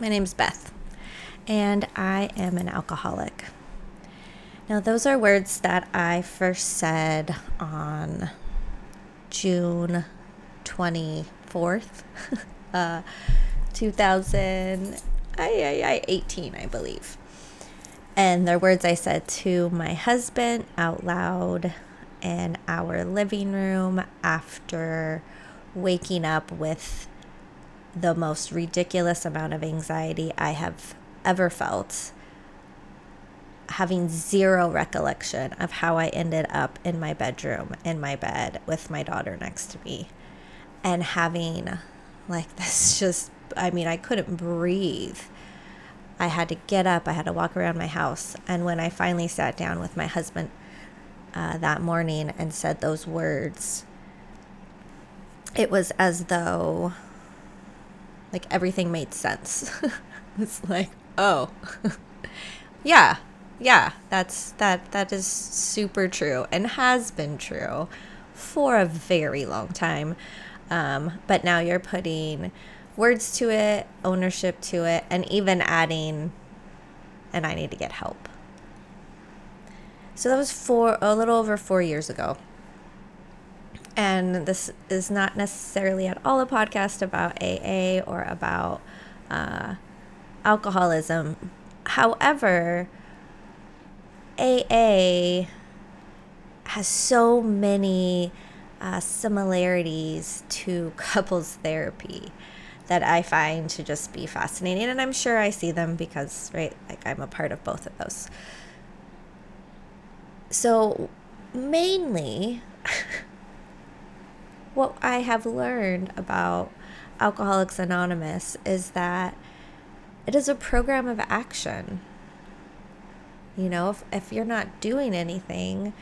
My name's Beth, and I am an alcoholic. Now, those are words that I first said on June 24th, uh, 2018, I believe. And they're words I said to my husband out loud in our living room after waking up with the most ridiculous amount of anxiety I have ever felt, having zero recollection of how I ended up in my bedroom, in my bed, with my daughter next to me, and having like this just, I mean, I couldn't breathe. I had to get up, I had to walk around my house. And when I finally sat down with my husband uh, that morning and said those words, it was as though like everything made sense. it's like, oh, yeah, yeah, that's that that is super true and has been true for a very long time. Um, but now you're putting words to it, ownership to it, and even adding, and I need to get help. So that was four, a little over four years ago. And this is not necessarily at all a podcast about AA or about uh, alcoholism. However, AA has so many uh, similarities to couples therapy that I find to just be fascinating. And I'm sure I see them because, right, like I'm a part of both of those. So, mainly, what I have learned about Alcoholics Anonymous is that it is a program of action. You know, if, if you're not doing anything,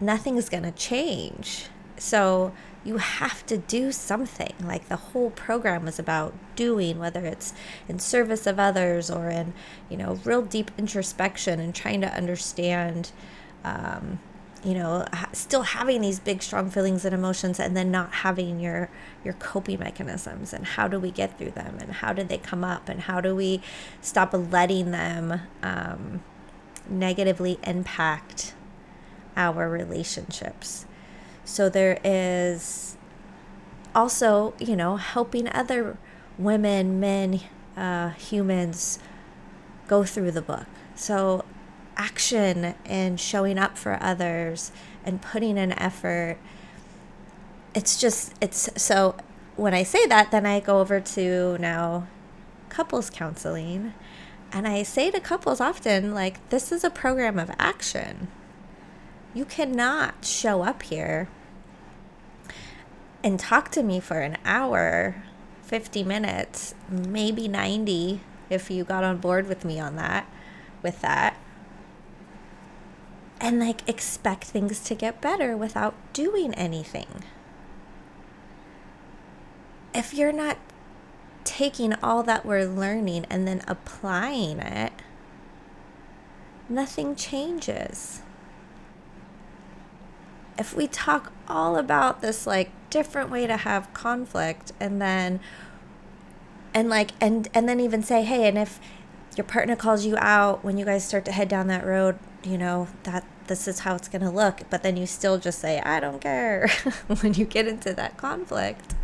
nothing's going to change. So you have to do something. Like the whole program is about doing, whether it's in service of others or in, you know, real deep introspection and trying to understand um, you know still having these big strong feelings and emotions and then not having your your coping mechanisms and how do we get through them and how did they come up and how do we stop letting them um, negatively impact our relationships. So there is also you know helping other women men uh, humans go through the book. So action and showing up for others and putting in effort. It's just, it's so when I say that, then I go over to now couples counseling. And I say to couples often, like, this is a program of action. You cannot show up here and talk to me for an hour, 50 minutes, maybe 90 if you got on board with me on that, with that and like expect things to get better without doing anything. If you're not taking all that we're learning and then applying it, nothing changes. If we talk all about this like different way to have conflict and then and like and and then even say, "Hey, and if your partner calls you out when you guys start to head down that road, you know, that this is how it's going to look, but then you still just say, I don't care when you get into that conflict.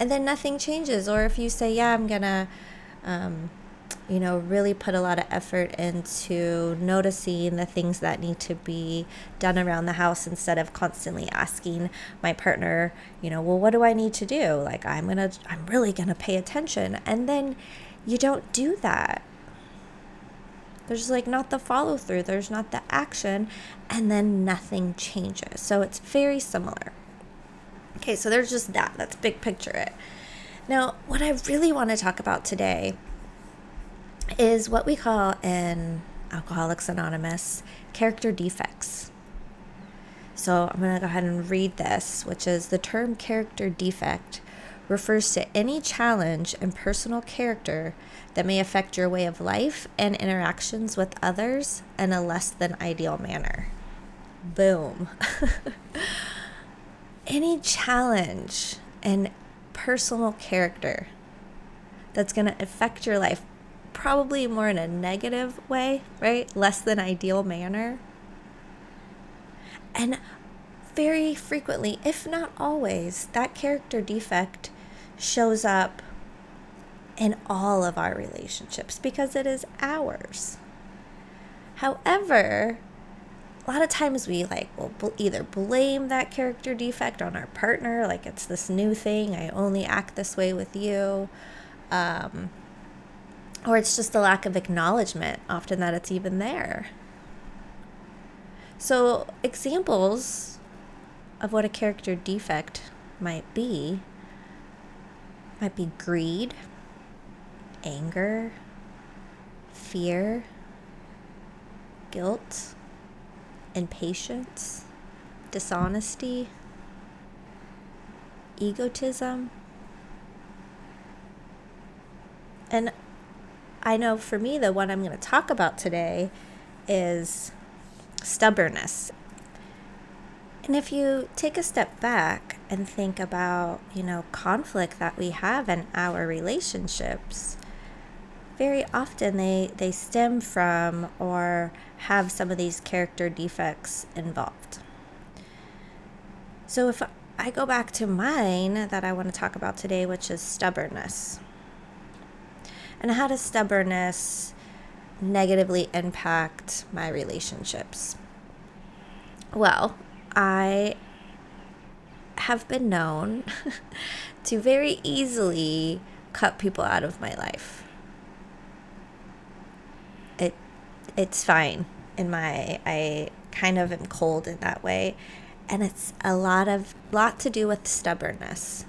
And then nothing changes. Or if you say, yeah, I'm going to, um, you know, really put a lot of effort into noticing the things that need to be done around the house instead of constantly asking my partner, you know, well, what do I need to do? Like, I'm going to, I'm really going to pay attention. And then you don't do that there's like not the follow through, there's not the action, and then nothing changes. So it's very similar. Okay, so there's just that. That's big picture it. Now, what I really want to talk about today is what we call in Alcoholics Anonymous character defects. So I'm going to go ahead and read this, which is the term character defect refers to any challenge in personal character that may affect your way of life and interactions with others in a less than ideal manner. Boom. any challenge in personal character that's going to affect your life probably more in a negative way, right? Less than ideal manner. And very frequently, if not always, that character defect shows up in all of our relationships because it is ours. However, a lot of times we like will either blame that character defect on our partner, like it's this new thing, I only act this way with you. Um, or it's just a lack of acknowledgement, often that it's even there. So, examples of what a character defect might be might be greed, anger, fear, guilt, impatience, dishonesty, egotism. And I know for me, the one I'm going to talk about today is stubbornness. And if you take a step back and think about, you know, conflict that we have in our relationships, very often they, they stem from or have some of these character defects involved. So if I go back to mine that I want to talk about today, which is stubbornness. And how does stubbornness negatively impact my relationships? Well, I have been known to very easily cut people out of my life. It it's fine in my I kind of am cold in that way and it's a lot of lot to do with stubbornness.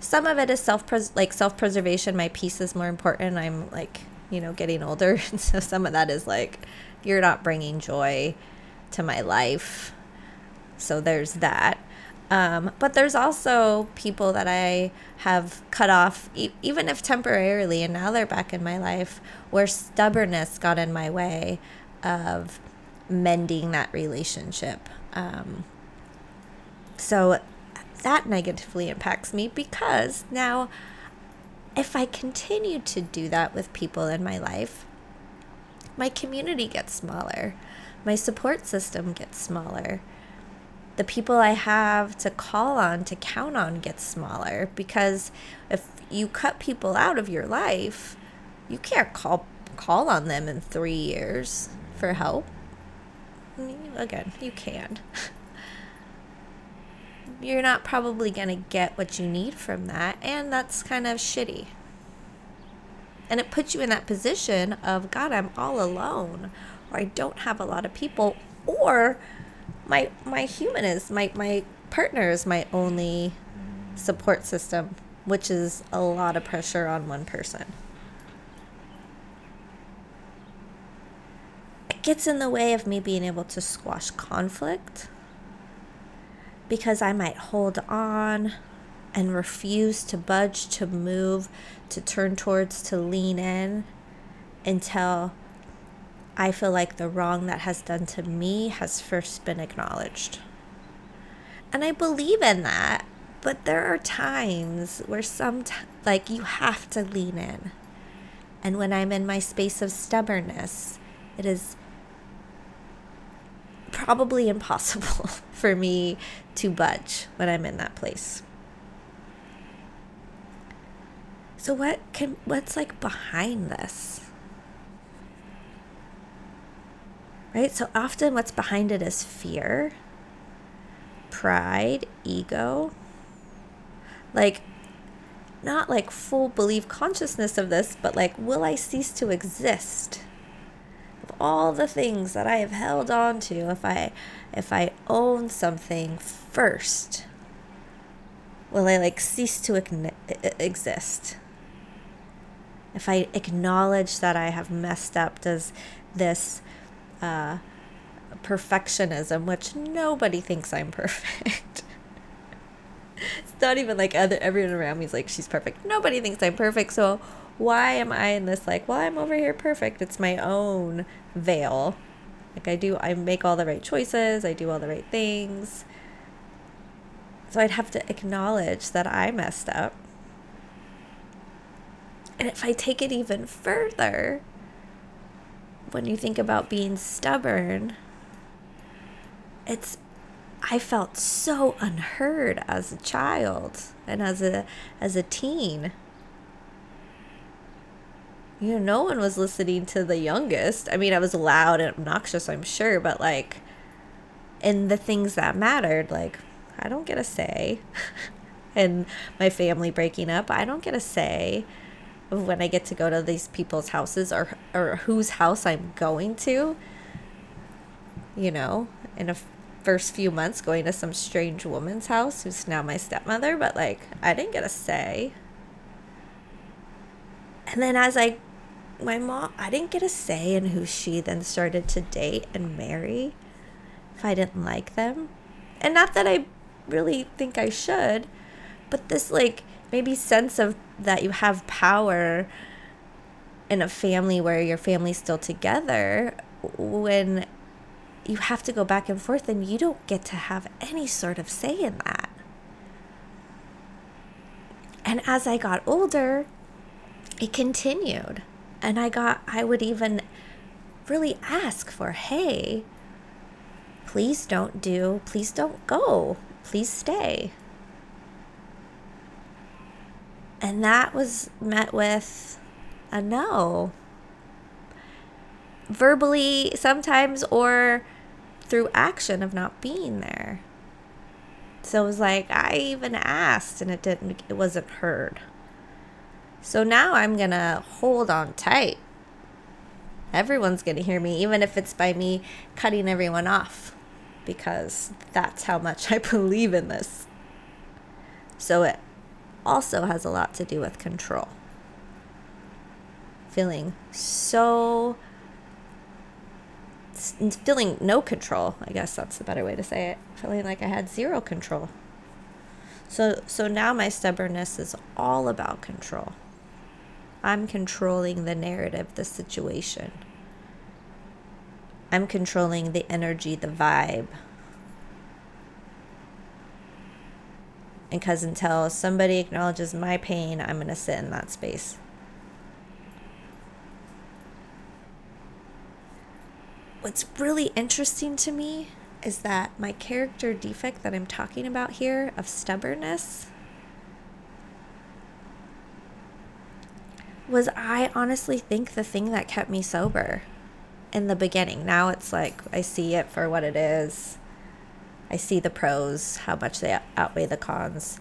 Some of it is self like self preservation. My peace is more important. I'm like you know getting older, so some of that is like you're not bringing joy to my life so there's that. Um, but there's also people that I have cut off, e- even if temporarily, and now they're back in my life, where stubbornness got in my way of mending that relationship. Um, so that negatively impacts me because now, if I continue to do that with people in my life, my community gets smaller, my support system gets smaller the people I have to call on, to count on, gets smaller because if you cut people out of your life, you can't call call on them in three years for help. Again, you can. You're not probably to get what you need from that, and that's kind of shitty. And it puts you in that position of, God, I'm all alone, or I don't have a lot of people, or my my human is my my partner is my only support system, which is a lot of pressure on one person. It gets in the way of me being able to squash conflict because I might hold on and refuse to budge, to move, to turn towards, to lean in until I feel like the wrong that has done to me has first been acknowledged. And I believe in that, but there are times where some like you have to lean in. And when I'm in my space of stubbornness, it is probably impossible for me to budge when I'm in that place. So what can what's like behind this? Right? So often what's behind it is fear, pride, ego. Like, not like full belief consciousness of this, but like, will I cease to exist? Of all the things that I have held on to, if I if I own something first, will I like cease to exist? If I acknowledge that I have messed up, does this uh, perfectionism, which nobody thinks I'm perfect. it's not even like other everyone around me is like she's perfect. Nobody thinks I'm perfect. So why am I in this like, well, I'm over here perfect. It's my own veil. Like I do I make all the right choices, I do all the right things. So I'd have to acknowledge that I messed up. And if I take it even further, when you think about being stubborn, it's I felt so unheard as a child and as a as a teen. You know, no one was listening to the youngest. I mean, I was loud and obnoxious, I'm sure, but like in the things that mattered, like I don't get a say. and my family breaking up, I don't get a say when I get to go to these people's houses or or whose house I'm going to. You know, in a first few months going to some strange woman's house who's now my stepmother, but like I didn't get a say. And then as I my mom I didn't get a say in who she then started to date and marry if I didn't like them. And not that I really think I should, but this like maybe sense of that you have power in a family where your family's still together when you have to go back and forth and you don't get to have any sort of say in that. And as I got older, it continued. And I got, I would even really ask for, hey, please don't do, please don't go, please stay. And that was met with a no. Verbally, sometimes, or through action of not being there. So it was like I even asked and it didn't it wasn't heard. So now I'm going to hold on tight. Everyone's going to hear me even if it's by me cutting everyone off because that's how much I believe in this. So it also has a lot to do with control. Feeling so feeling no control. I guess that's the better way to say it. Feeling like I had zero control. So so now my stubbornness is all about control. I'm controlling the narrative, the situation. I'm controlling the energy, the vibe. And because until somebody acknowledges my pain, I'm going to sit in that space. what's really interesting to me is that my character defect that I'm talking about here of stubbornness was I honestly think the thing that kept me sober in the beginning. Now it's like I see it for what it is. I see the pros, how much they outweigh the cons.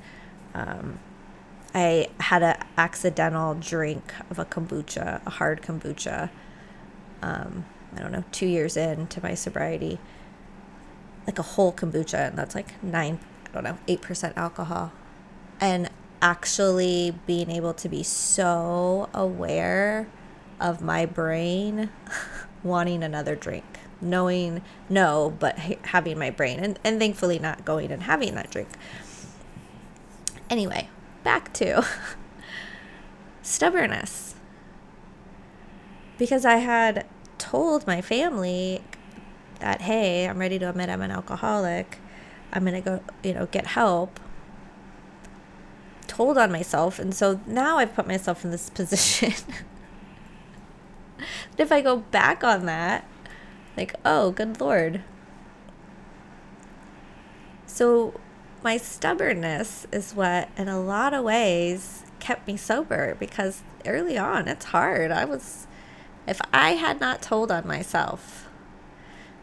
Um, I had an accidental drink of a kombucha, a hard kombucha. Um, I don't know, two years into my sobriety, like a whole kombucha, and that's like nine, I don't know, 8% alcohol. And actually being able to be so aware of my brain wanting another drink, knowing no, but having my brain, and, and thankfully not going and having that drink. Anyway, back to stubbornness. Because I had told my family that, hey, I'm ready to admit I'm an alcoholic, I'm going to go, you know, get help, told on myself. And so now I've put myself in this position. if I go back on that, like, oh, good Lord. So my stubbornness is what, in a lot of ways, kept me sober because early on it's hard. I was if I had not told on myself,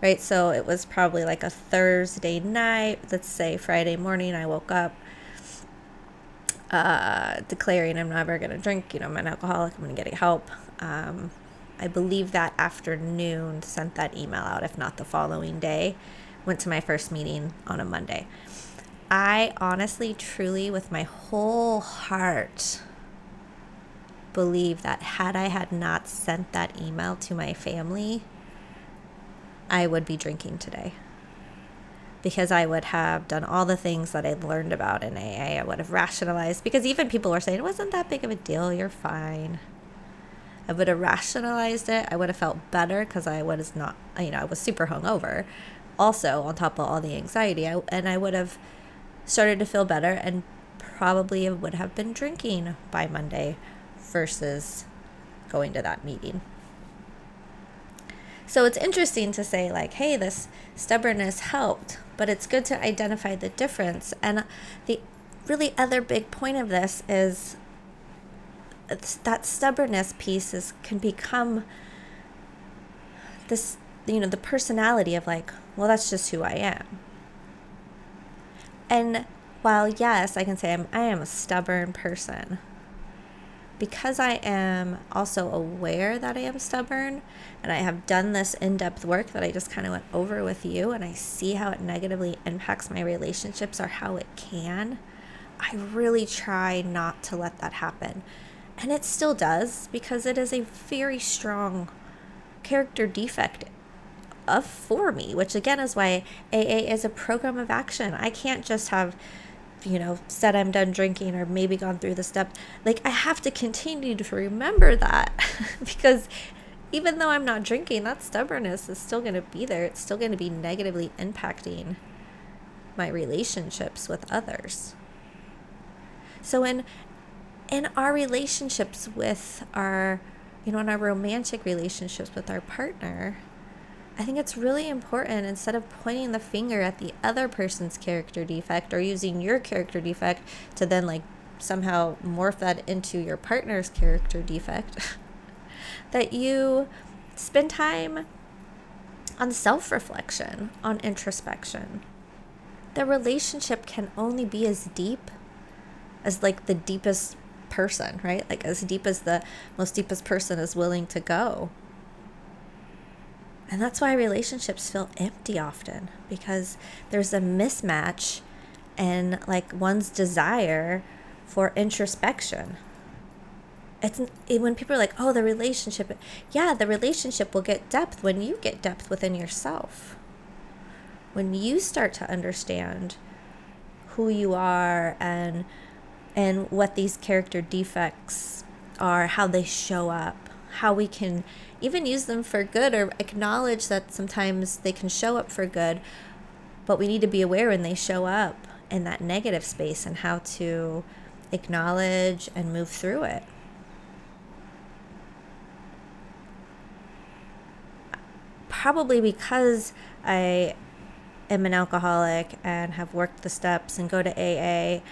right? So it was probably like a Thursday night, let's say Friday morning, I woke up uh, declaring I'm never going to drink, you know, I'm an alcoholic, I'm going to get help. Um, I believe that afternoon sent that email out, if not the following day. Went to my first meeting on a Monday. I honestly, truly, with my whole heart, believe that had I had not sent that email to my family, I would be drinking today. Because I would have done all the things that I learned about in AA. I would have rationalized, because even people were saying, it wasn't that big of a deal, you're fine. I would have rationalized it. I would have felt better because I was not, you know, I was super hungover. Also, on top of all the anxiety, I, and I would have started to feel better and probably would have been drinking by Monday versus going to that meeting. So it's interesting to say, like, hey, this stubbornness helped, but it's good to identify the difference. And the really other big point of this is that stubbornness piece is, can become this, you know, the personality of like, well, that's just who I am. And while yes, I can say I'm, I am a stubborn person, because I am also aware that I am stubborn and I have done this in depth work that I just kind of went over with you, and I see how it negatively impacts my relationships or how it can, I really try not to let that happen. And it still does because it is a very strong character defect of for me, which again is why AA is a program of action. I can't just have you know, said I'm done drinking or maybe gone through the step, like I have to continue to remember that because even though I'm not drinking, that stubbornness is still going to be there. It's still going to be negatively impacting my relationships with others. So in in our relationships with our you know, in our romantic relationships with our partner, I think it's really important instead of pointing the finger at the other person's character defect or using your character defect to then like somehow morph that into your partner's character defect, that you spend time on self reflection, on introspection. The relationship can only be as deep as like the deepest person, right? Like as deep as the most deepest person is willing to go. And that's why relationships feel empty often because there's a mismatch in like one's desire for introspection. It's it, when people are like, "Oh, the relationship." Yeah, the relationship will get depth when you get depth within yourself. When you start to understand who you are and and what these character defects are, how they show up, how we can even use them for good or acknowledge that sometimes they can show up for good, but we need to be aware when they show up in that negative space and how to acknowledge and move through it. Probably because I am an alcoholic and have worked the steps and go to AA,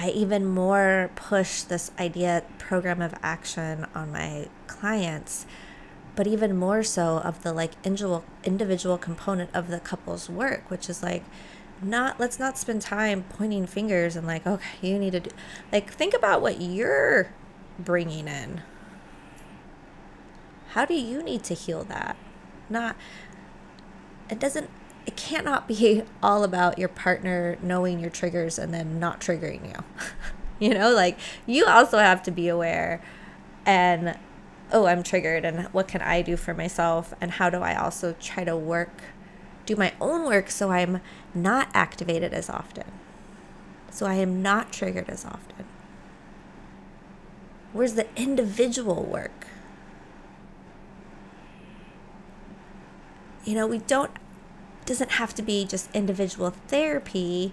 I even more push this idea program of action on my clients, but even more so of the like individual individual component of the couple's work, which is like not let's not spend time pointing fingers and like okay you need to do like think about what you're bringing in. How do you need to heal that? Not it doesn't it cannot be all about your partner knowing your triggers and then not triggering you. you know, like you also have to be aware and oh, I'm triggered and what can I do for myself and how do I also try to work do my own work so I'm not activated as often. So I am not triggered as often. Where's the individual work? You know, we don't doesn't have to be just individual therapy.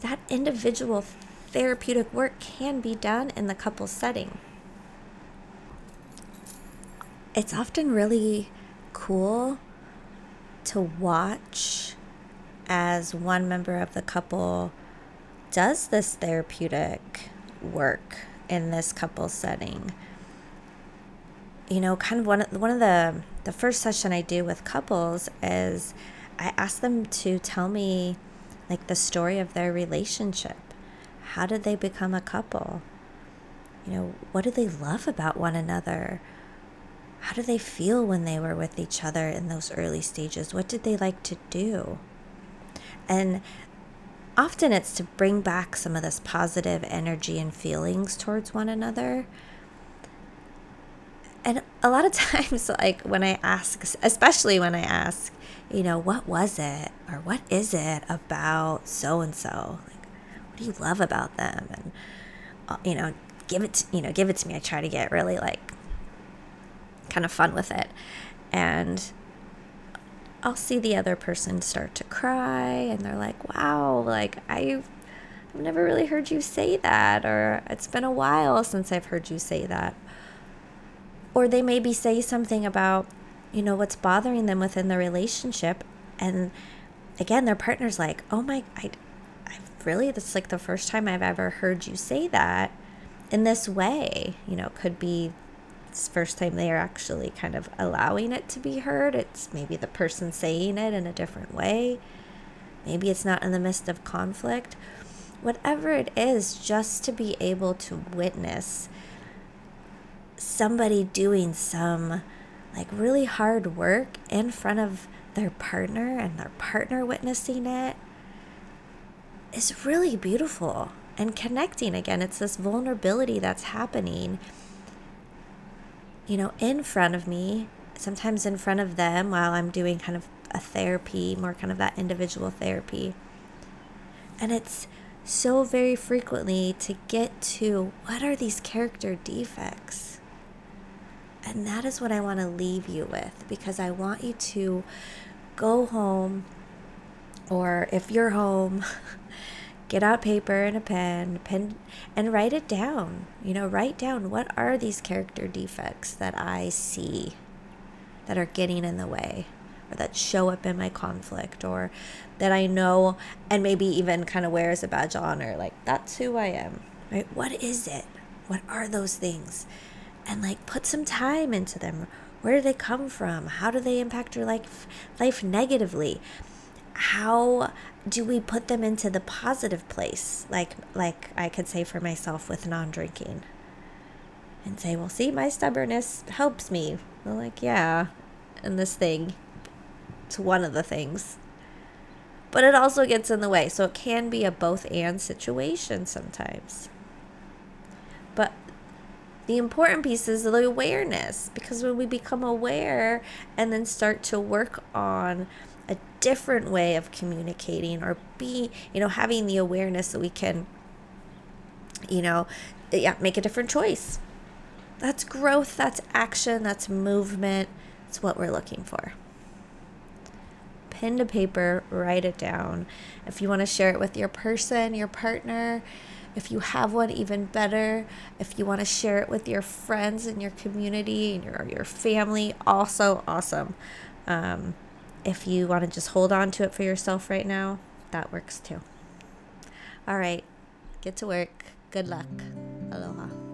That individual therapeutic work can be done in the couple setting. It's often really cool to watch as one member of the couple does this therapeutic work in this couple setting. You know, kind of one of, one of the the first session I do with couples is I ask them to tell me like the story of their relationship. How did they become a couple? You know, what do they love about one another? How do they feel when they were with each other in those early stages? What did they like to do? And often it's to bring back some of this positive energy and feelings towards one another. And a lot of times, like when I ask, especially when I ask, you know, what was it or what is it about so and so? Like, what do you love about them? And uh, you know, give it, to, you know, give it to me. I try to get really like kind of fun with it, and I'll see the other person start to cry, and they're like, "Wow, like I." I've never really heard you say that, or it's been a while since I've heard you say that. Or they maybe say something about, you know, what's bothering them within the relationship. And again, their partner's like, oh my, I, I really, that's like the first time I've ever heard you say that in this way. You know, could be first time they are actually kind of allowing it to be heard. It's maybe the person saying it in a different way. Maybe it's not in the midst of conflict whatever it is, just to be able to witness somebody doing some like really hard work in front of their partner and their partner witnessing it is really beautiful and connecting again. It's this vulnerability that's happening, you know, in front of me, sometimes in front of them while I'm doing kind of a therapy, more kind of that individual therapy. And it's so very frequently to get to what are these character defects? And that is what I want to leave you with because I want you to go home, or if you're home, get out paper and a pen, pen and write it down. You know, write down what are these character defects that I see that are getting in the way or that show up in my conflict or that I know and maybe even kind of wear as a badge of honor. Like, that's who I am, right? What is it? What are those things? And like, put some time into them. Where do they come from? How do they impact your life, life negatively? How do we put them into the positive place? Like, like I could say for myself with non-drinking, and say, well, see, my stubbornness helps me. Well, like, yeah, and this thing, it's one of the things but it also gets in the way. So it can be a both and situation sometimes. But the important piece is the awareness because when we become aware and then start to work on a different way of communicating or be, you know, having the awareness that we can, you know, yeah, make a different choice. That's growth, that's action, that's movement. It's what we're looking for pen to paper, write it down. If you want to share it with your person, your partner, if you have one, even better. If you want to share it with your friends and your community and your, your family, also awesome. Um, if you want to just hold on to it for yourself right now, that works too. All right, get to work. Good luck. Aloha.